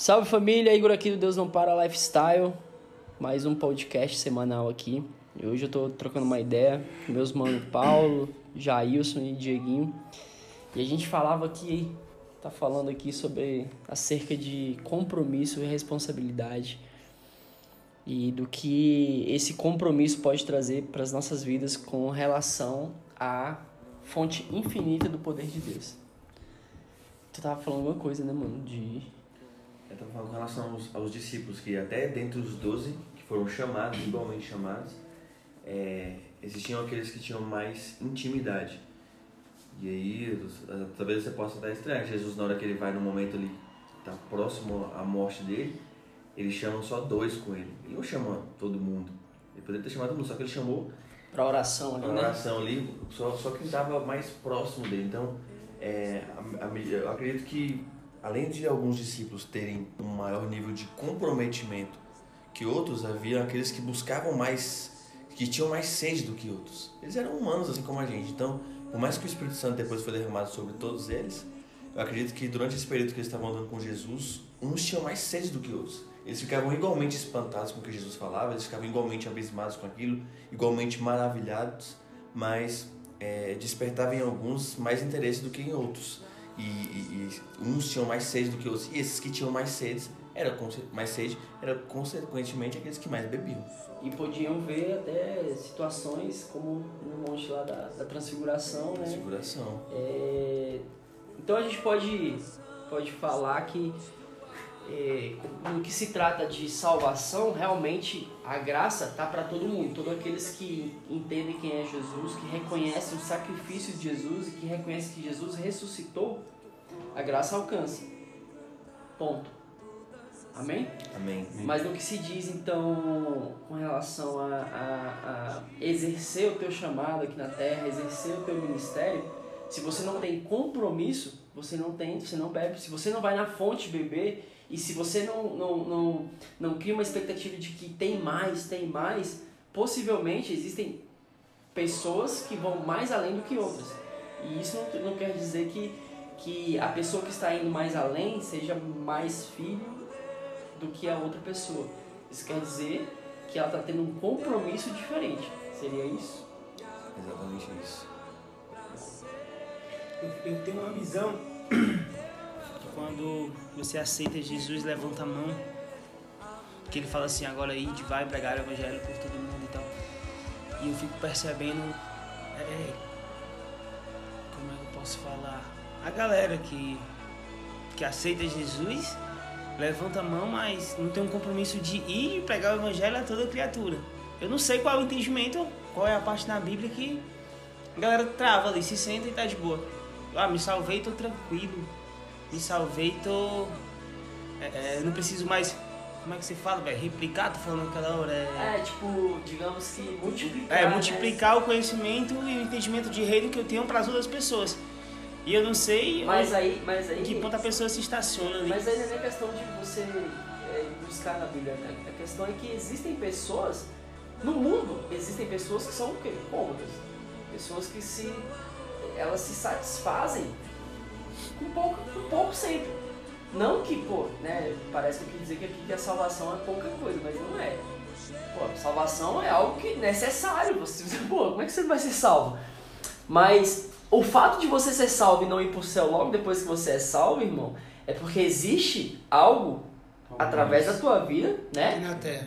Salve família, Igor aqui do Deus Não Para Lifestyle. Mais um podcast semanal aqui. E hoje eu tô trocando uma ideia com meus manos Paulo, Jailson e Dieguinho. E a gente falava aqui, tá falando aqui sobre acerca de compromisso e responsabilidade. E do que esse compromisso pode trazer para as nossas vidas com relação à fonte infinita do poder de Deus. Tu tava falando alguma coisa, né, mano? De Eu estava falando com relação aos, aos discípulos, que até dentre os doze que foram chamados, igualmente chamados, é, existiam aqueles que tinham mais intimidade. E aí, talvez você possa até estranhar, Jesus na hora que ele vai no momento ali, está próximo à morte dele, ele chama só dois com ele. Ele não chama todo mundo. Ele poderia ter chamado todo mundo, só que ele chamou pra oração ali, a né? oração ali, só, só quem estava mais próximo dele. Então, é, eu acredito que, além de alguns discípulos terem um maior nível de comprometimento que outros, havia aqueles que buscavam mais, que tinham mais sede do que outros. Eles eram humanos, assim como a gente. Então, por mais que o Espírito Santo depois foi derramado sobre todos eles, eu acredito que durante esse período que eles estavam andando com Jesus, uns tinham mais sede do que outros. Eles ficavam igualmente espantados com o que Jesus falava, eles ficavam igualmente abismados com aquilo, igualmente maravilhados, mas é, em alguns mais interesse do que em outros. E, e- e uns tinham mais sede do que outros. E esses que tinham mais sede, era, mais sede, era consequentemente aqueles que mais bebiam. E podiam ver até situações como no monte lá da, da transfiguração, né? Seguração. É, Então a gente pode, pode falar que é, no que se trata de salvação, realmente a graça tá para todo mundo, todos aqueles que entendem quem é Jesus, que reconhecem o sacrifício de Jesus e que reconhecem que Jesus ressuscitou, a graça alcança. Ponto. Amém? Amém. Mas no que se diz então com relação a, a, a exercer o teu chamado aqui na terra, exercer o teu ministério, se você não tem compromisso, você não tem, você não bebe. Se você não vai na fonte beber e se você não, não, não, não cria uma expectativa de que tem mais, tem mais, possivelmente existem pessoas que vão mais além do que outras. E isso não, não quer dizer que, que a pessoa que está indo mais além seja mais filho do que a outra pessoa. Isso quer dizer que ela está tendo um compromisso diferente. Seria isso? Exatamente isso. Eu, eu tenho uma visão quando você aceita Jesus, levanta a mão, que ele fala assim, agora ide, vai pregar o evangelho por todo mundo e tal. E eu fico percebendo, é, como é que eu posso falar? A galera que, que aceita Jesus, levanta a mão, mas não tem um compromisso de ir pregar o evangelho a toda criatura. Eu não sei qual é o entendimento, qual é a parte na Bíblia que a galera trava ali, se senta e tá de boa. Ah, me salvei, tô tranquilo. Me salvei, tô. É, é, não preciso mais. Como é que você fala, velho? Replicar, tô falando aquela hora. É, É, tipo, digamos que multiplicar. é né? multiplicar o conhecimento e o entendimento de reino que eu tenho para as outras pessoas. E eu não sei Mas aí, mas aí. em que ponto a pessoa se estaciona ali. Mas aí não é questão de você é, buscar na Bíblia. Né? A questão é que existem pessoas. No mundo, existem pessoas que são o quê? Cômodas. Pessoas que se. Elas se satisfazem com pouco, com pouco sempre. Não que, pô, né? Parece que eu quis dizer que aqui que a salvação é pouca coisa, mas não é. Pô, salvação é algo que é necessário. Você, pô, como é que você vai ser salvo? Mas o fato de você ser salvo e não ir pro céu logo depois que você é salvo, irmão, é porque existe algo através da tua vida, né? na terra.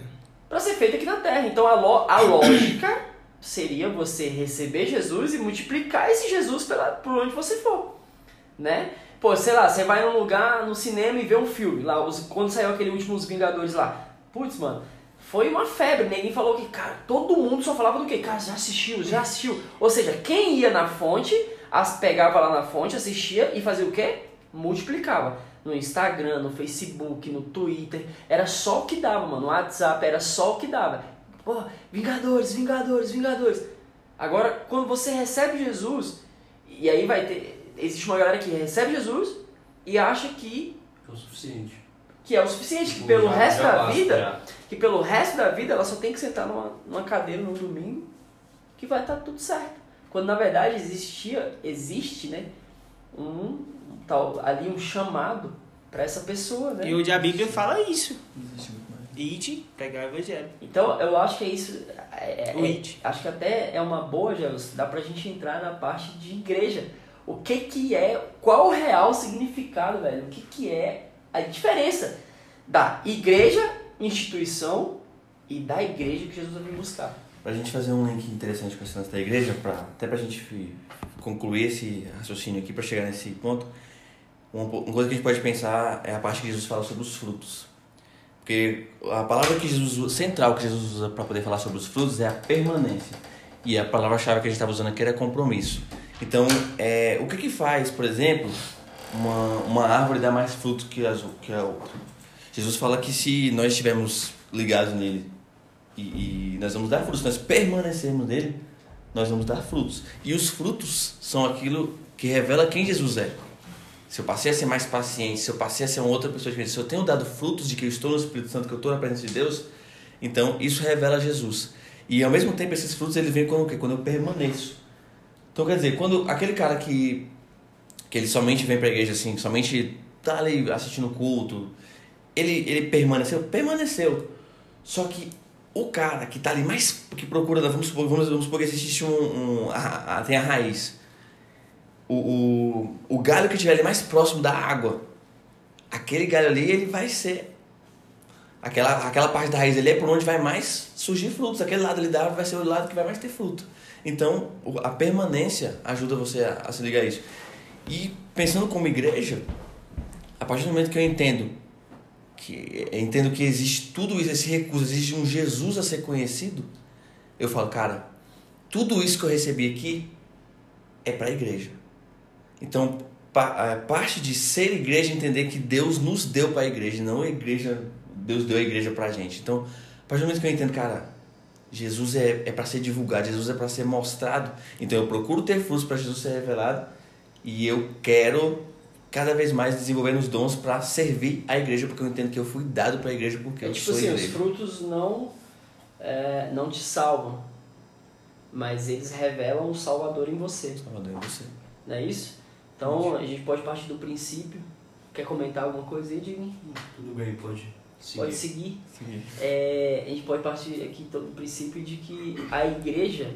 Pra ser feito aqui na Terra. Então a, lo- a lógica seria você receber Jesus e multiplicar esse Jesus pela, por onde você for, né? Pô, sei lá, você vai num lugar, no cinema e vê um filme, lá, os- quando saiu aquele último Os Vingadores lá. Putz, mano, foi uma febre, ninguém falou que, cara, todo mundo só falava do quê? Cara, já assistiu, já assistiu. Ou seja, quem ia na fonte, as pegava lá na fonte, assistia e fazia o quê? Multiplicava. No Instagram, no Facebook, no Twitter, era só o que dava, mano. No WhatsApp era só o que dava. Pô, Vingadores, Vingadores, Vingadores. Agora, quando você recebe Jesus, e aí vai ter. Existe uma galera que recebe Jesus e acha que, É o suficiente. que é o suficiente, que Tipo, pelo já- resto já da basta, vida já. que pelo resto da vida ela só tem que sentar numa, numa cadeira no domingo que vai estar tudo certo. Quando na verdade existia, existe, né, um tal ali um chamado para essa pessoa, né? E onde a Bíblia fala isso. Existe muito mais. Ide, pregar o evangelho. Então, eu acho que é isso. é- é- O é- acho que até é uma boa, Jesus, dá pra gente entrar na parte de igreja. O que que é, qual o real significado, velho? O que que é a diferença da igreja, instituição, e da igreja que Jesus veio buscar? Pra gente fazer um link interessante com esse lance da igreja, pra, até pra gente concluir esse raciocínio aqui, pra chegar nesse ponto, uma, uma coisa que a gente pode pensar é a parte que Jesus fala sobre os frutos. Porque a palavra que Jesus central que Jesus usa para poder falar sobre os frutos é a permanência. E a palavra-chave que a gente estava usando aqui era compromisso. Então, é, o que que faz, por exemplo, uma, uma árvore dar mais frutos que, as, que a outra? Jesus fala que se nós estivermos ligados nele e, e nós vamos dar frutos, se nós permanecermos nele, nós vamos dar frutos. E os frutos são aquilo que revela quem Jesus é. Se eu passei a ser mais paciente, se eu passei a ser uma outra pessoa diferente, se eu tenho dado frutos de que eu estou no Espírito Santo, que eu estou na presença de Deus, então isso revela Jesus. E ao mesmo tempo esses frutos eles vêm quando, quando eu permaneço. Então quer dizer, quando aquele cara que que ele somente vem para a igreja assim, somente tá ali assistindo o culto, ele ele permaneceu, permaneceu. Só que o cara que tá ali mais que procura, vamos supor, vamos, vamos supor que existe um, um a, a- tem a raiz o, o, o galho que estiver ali mais próximo da água, aquele galho ali, ele vai ser. Aquela, aquela parte da raiz ali é por onde vai mais surgir frutos. Aquele lado ali da árvore vai ser o lado que vai mais ter fruto. Então, a permanência ajuda você a, a se ligar a isso. E pensando como igreja, a partir do momento que eu entendo que eu entendo que existe tudo isso, esse recurso, existe um Jesus a ser conhecido, eu falo, cara, tudo isso que eu recebi aqui é para a igreja. Então, pa- a parte de ser igreja é entender que Deus nos deu para a igreja, não a igreja, Deus deu a igreja para a gente. Então, a partir do momento que eu entendo, cara, Jesus é, é para ser divulgado, Jesus é para ser mostrado. Então, eu procuro ter frutos para Jesus ser revelado e eu quero cada vez mais desenvolver os dons para servir a igreja, porque eu entendo que eu fui dado para a igreja porque É eu tipo sou assim, os igreja. frutos não, é, não te salvam, mas eles revelam o Salvador em você, Salvador, é você. não é isso? Então a gente pode partir do princípio. Quer comentar alguma coisa aí, Jimmy? Tudo bem, pode Pode seguir. seguir. É, a gente pode partir aqui então, do princípio de que a igreja,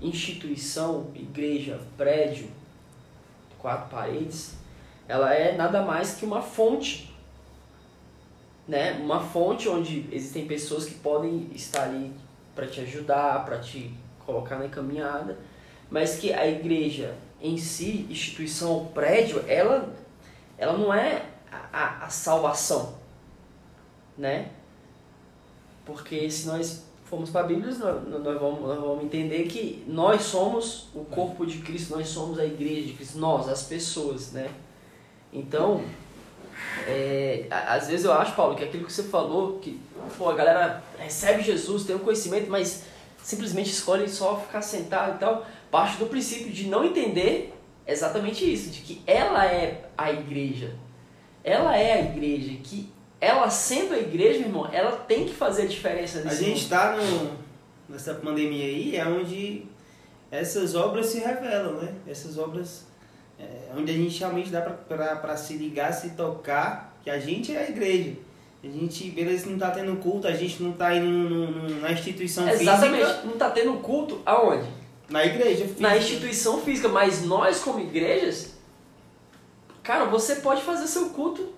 instituição, igreja, prédio, quatro paredes, ela é nada mais que uma fonte. Né? Uma fonte onde existem pessoas que podem estar ali para te ajudar, para te colocar na caminhada, mas que a igreja em si, instituição, prédio, ela, ela não é a, a, a salvação né? Porque se nós formos para a Bíblia, nós, vamos, nós vamos entender que nós somos o corpo de Cristo, nós somos a igreja de Cristo, nós, as pessoas, né? Então, é, às vezes eu acho, Paulo, que aquilo que você falou, que pô, a galera recebe Jesus, tem o conhecimento, mas simplesmente escolhe só ficar sentado e tal, parte do princípio de não entender exatamente isso, de que ela é a igreja. Ela é a igreja, que ela sendo a igreja, irmão, ela tem que fazer a diferença A nesse gente mundo. está nessa pandemia aí, é onde essas obras se revelam, né? Essas obras, é, onde a gente realmente dá para se ligar, se tocar, que a gente é a igreja. A gente, beleza, não está tendo culto, a gente não está indo no- no- na instituição Exatamente, física, não está tendo culto aonde? na igreja física. Na instituição física, mas nós como igrejas, cara, você pode fazer seu culto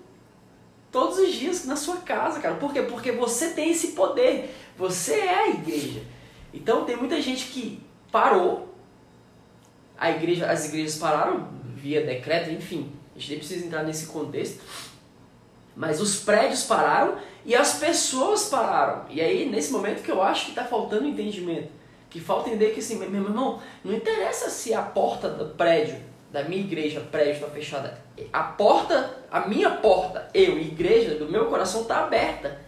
todos os dias na sua casa, cara. Por quê? Porque você tem esse poder. Você é a igreja. Então tem muita gente que parou. A igreja, as igrejas pararam via decreto, enfim. A gente nem precisa entrar nesse contexto. Mas os prédios pararam e as pessoas pararam. E aí, nesse momento que eu acho que está faltando entendimento. Que falta entender que assim, meu irmão, não interessa se a porta do prédio, da minha igreja, prédio está fechada. A porta, a minha porta, eu, igreja, do meu coração está aberta.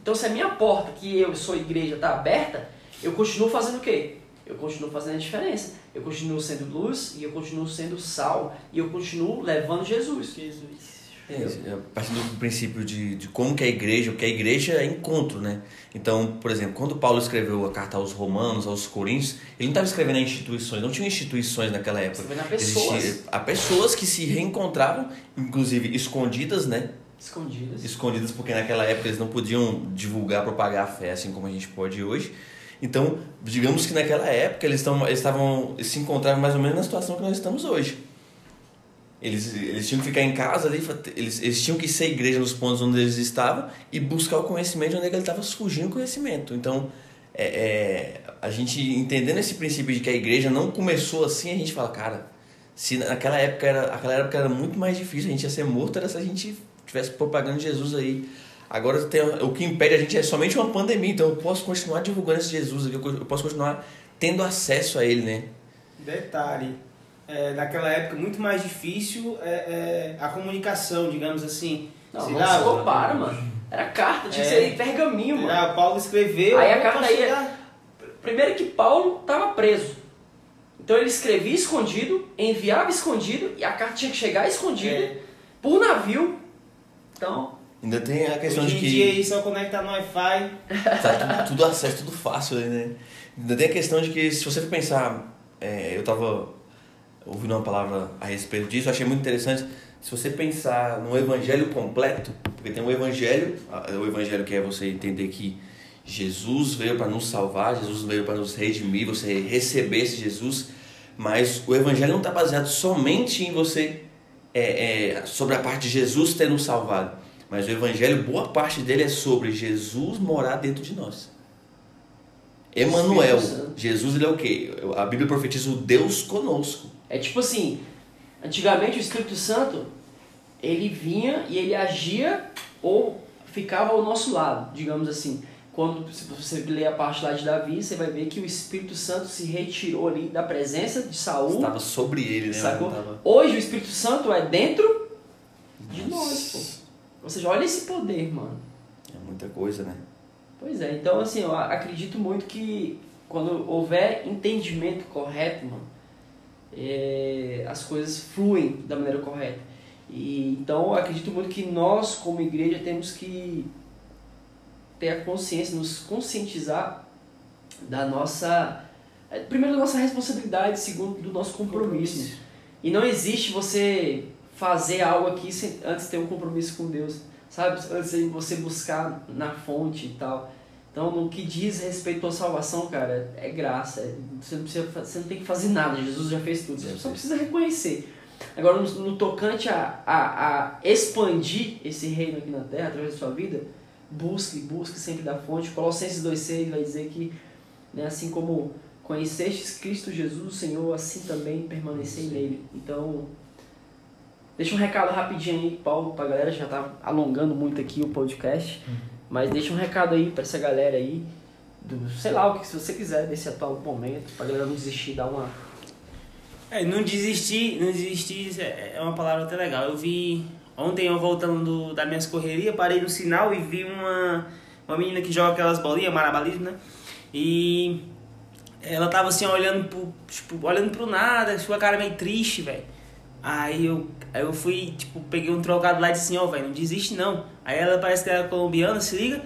Então se a minha porta, que eu sou igreja, está aberta, eu continuo fazendo o quê? Eu continuo fazendo a diferença. Eu continuo sendo luz e eu continuo sendo sal e eu continuo levando Jesus. Jesus. É, partindo do princípio de, de como que é a igreja, porque a igreja é encontro, né? Então, por exemplo, quando Paulo escreveu a carta aos romanos, aos coríntios, ele não estava escrevendo a instituições, não tinha instituições naquela época. A pessoas. Existia, há pessoas que se reencontravam, inclusive escondidas, né? Escondidas. Escondidas porque naquela época eles não podiam divulgar, propagar a fé assim como a gente pode hoje. Então, digamos que naquela época eles, tão, eles estavam eles se encontravam mais ou menos na situação que nós estamos hoje. Eles, eles tinham que ficar em casa ali, eles, eles tinham que ser igreja nos pontos onde eles estavam e buscar o conhecimento onde ele estava fugindo o conhecimento. Então, é, é, a gente entendendo esse princípio de que a igreja não começou assim, a gente fala, cara, se naquela época era, aquela época era muito mais difícil, a gente ia ser morto era se a gente tivesse propagando Jesus aí. Agora tem, o que impede a gente é somente uma pandemia, então eu posso continuar divulgando esse Jesus aqui, eu posso continuar tendo acesso a ele, né? Detalhe, é, naquela época muito mais difícil é, é a comunicação, digamos assim. Não, não se compara, mano. Era carta, tinha que É. ser pergaminho, mano. Ah, Paulo escreveu. Aí a carta ia- chegar- Primeiro que Paulo estava preso. Então ele escrevia escondido, enviava escondido e a carta tinha que chegar escondida É. por navio. Então, Ainda tem a questão Hoje de em que dia aí só conecta no Wi-Fi. tá tudo, tudo acesso, tudo fácil aí, né? Ainda tem a questão de que se você for pensar, é, eu tava ouvindo uma palavra a respeito disso, eu achei muito interessante. Se você pensar no evangelho completo, porque tem um evangelho, a- o evangelho que é você entender que Jesus veio para nos salvar, Jesus veio para nos redimir, você receber esse Jesus, mas o evangelho não está baseado somente em você é, é, sobre a parte de Jesus ter nos salvado, mas o evangelho boa parte dele é sobre Jesus morar dentro de nós. Emmanuel. Jesus ele é o quê? A Bíblia profetiza o Deus conosco. É tipo assim, antigamente o Espírito Santo, ele vinha e ele agia ou ficava ao nosso lado, digamos assim. Quando se você ler a parte lá de Davi, você vai ver que o Espírito Santo se retirou ali da presença de Saul. Estava sobre ele, né? Sacou? Tava- Hoje o Espírito Santo é dentro de nós, pô. Ou seja, olha esse poder, mano. É muita coisa, né? Pois é, então assim, eu acredito muito que quando houver entendimento correto, mano, é, as coisas fluem da maneira correta. E, então acredito muito que nós, como igreja, temos que ter a consciência, nos conscientizar da nossa. é, Primeiro, da nossa responsabilidade, segundo, do nosso compromisso. E não existe você fazer algo aqui sem, antes de ter um compromisso com Deus, sabe? Antes de você buscar na fonte e tal. Então, no que diz respeito à salvação, cara, é graça. é- Você não, precisa, você não tem que fazer nada, Jesus já fez tudo. Você só precisa reconhecer. Agora, no, no tocante a, a, a expandir esse reino aqui na terra através da sua vida, busque, busque sempre da fonte. Colossenses 2,6 vai dizer que, né, assim como conhecestes Cristo Jesus, o Senhor, assim também permanecei nele. Então, deixa um recado rapidinho aí, Paulo, pra galera, já tá alongando muito aqui o podcast, mas deixa um recado aí pra essa galera aí, do, sei lá, o que se você quiser desse atual momento, pra galera não desistir, dar uma... É, não desistir, não desistir é é uma palavra até legal. Eu vi ontem eu voltando do, das minhas correrias, parei no sinal e vi uma, uma menina que joga aquelas bolinhas, marabalismo, né? E ela tava assim olhando pro, tipo, olhando pro nada, com a cara meio triste, velho. Aí eu, aí eu fui, tipo, peguei um trocado lá e disse assim, ó, velho, não desiste não. Aí ela parece que era colombiana, se liga.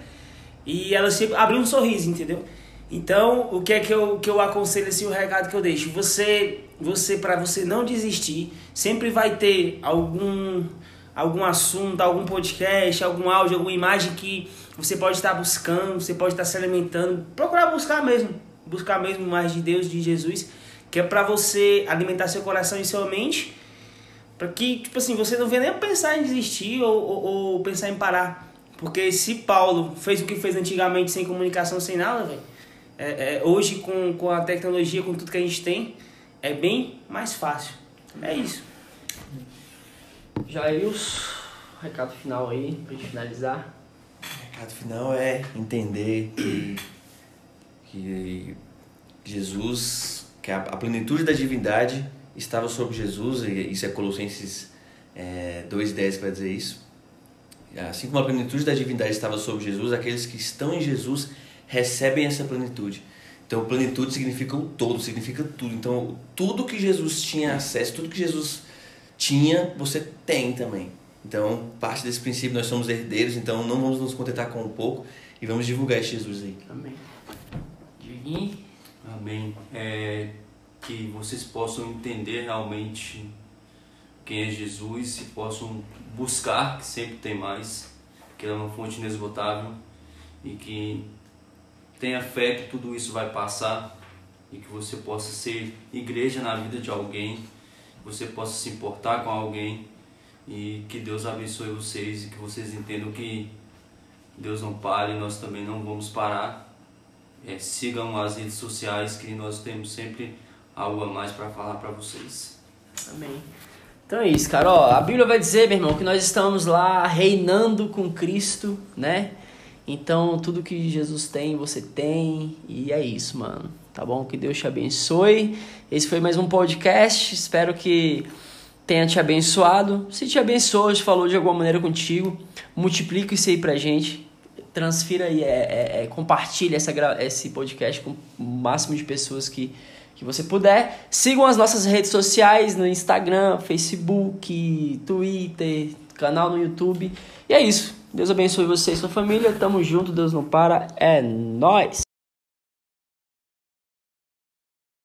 E ela sempre abriu um sorriso, entendeu? Então, o que é que eu, que eu aconselho, assim, o recado que eu deixo? Você, você para você não desistir, sempre vai ter algum, algum assunto, algum podcast, algum áudio, alguma imagem que você pode estar buscando, você pode estar se alimentando. Procurar buscar mesmo, buscar mesmo mais de Deus, de Jesus, que é para você alimentar seu coração e sua mente, para que, tipo assim, você não venha nem pensar em desistir ou, ou, ou pensar em parar. Porque se Paulo fez o que fez antigamente sem comunicação, sem nada, velho, é, é, hoje com, com a tecnologia, com tudo que a gente tem, é bem mais fácil. É isso. Jairus, recado final aí, pra gente finalizar. O recado final é entender que, que Jesus, que a, a plenitude da divindade estava sobre Jesus, e isso é Colossenses é, 2,10 que vai dizer isso. Assim como a plenitude da divindade estava sobre Jesus, aqueles que estão em Jesus recebem essa plenitude. Então, plenitude significa o todo, significa tudo. Então, tudo que Jesus tinha acesso, tudo que Jesus tinha, você tem também. Então, parte desse princípio, nós somos herdeiros, então não vamos nos contentar com um pouco e vamos divulgar esse Jesus aí. Amém. Diguinho? Amém. É, que vocês possam entender realmente quem é Jesus e possam buscar, que sempre tem mais, que ele é uma fonte inesgotável e que tenha fé que tudo isso vai passar e que você possa ser igreja na vida de alguém, que você possa se importar com alguém e que Deus abençoe vocês e que vocês entendam que Deus não para e nós também não vamos parar. É, sigam as redes sociais que nós temos sempre algo a mais para falar para vocês. Amém. Então é isso, cara. Ó, a Bíblia vai dizer, meu irmão, que nós estamos lá reinando com Cristo, né? Então tudo que Jesus tem, você tem. E é isso, mano. Tá bom? Que Deus te abençoe. Esse foi mais um podcast. Espero que tenha te abençoado. Se te abençoou, te falou de alguma maneira contigo, multiplica isso aí pra gente. Transfira aí, é, é, é, compartilha essa, esse podcast com o máximo de pessoas que, que você puder. Sigam as nossas redes sociais no Instagram, Facebook, Twitter, canal no YouTube. E é isso. Deus abençoe você e sua família. Tamo junto, Deus não para. É nós.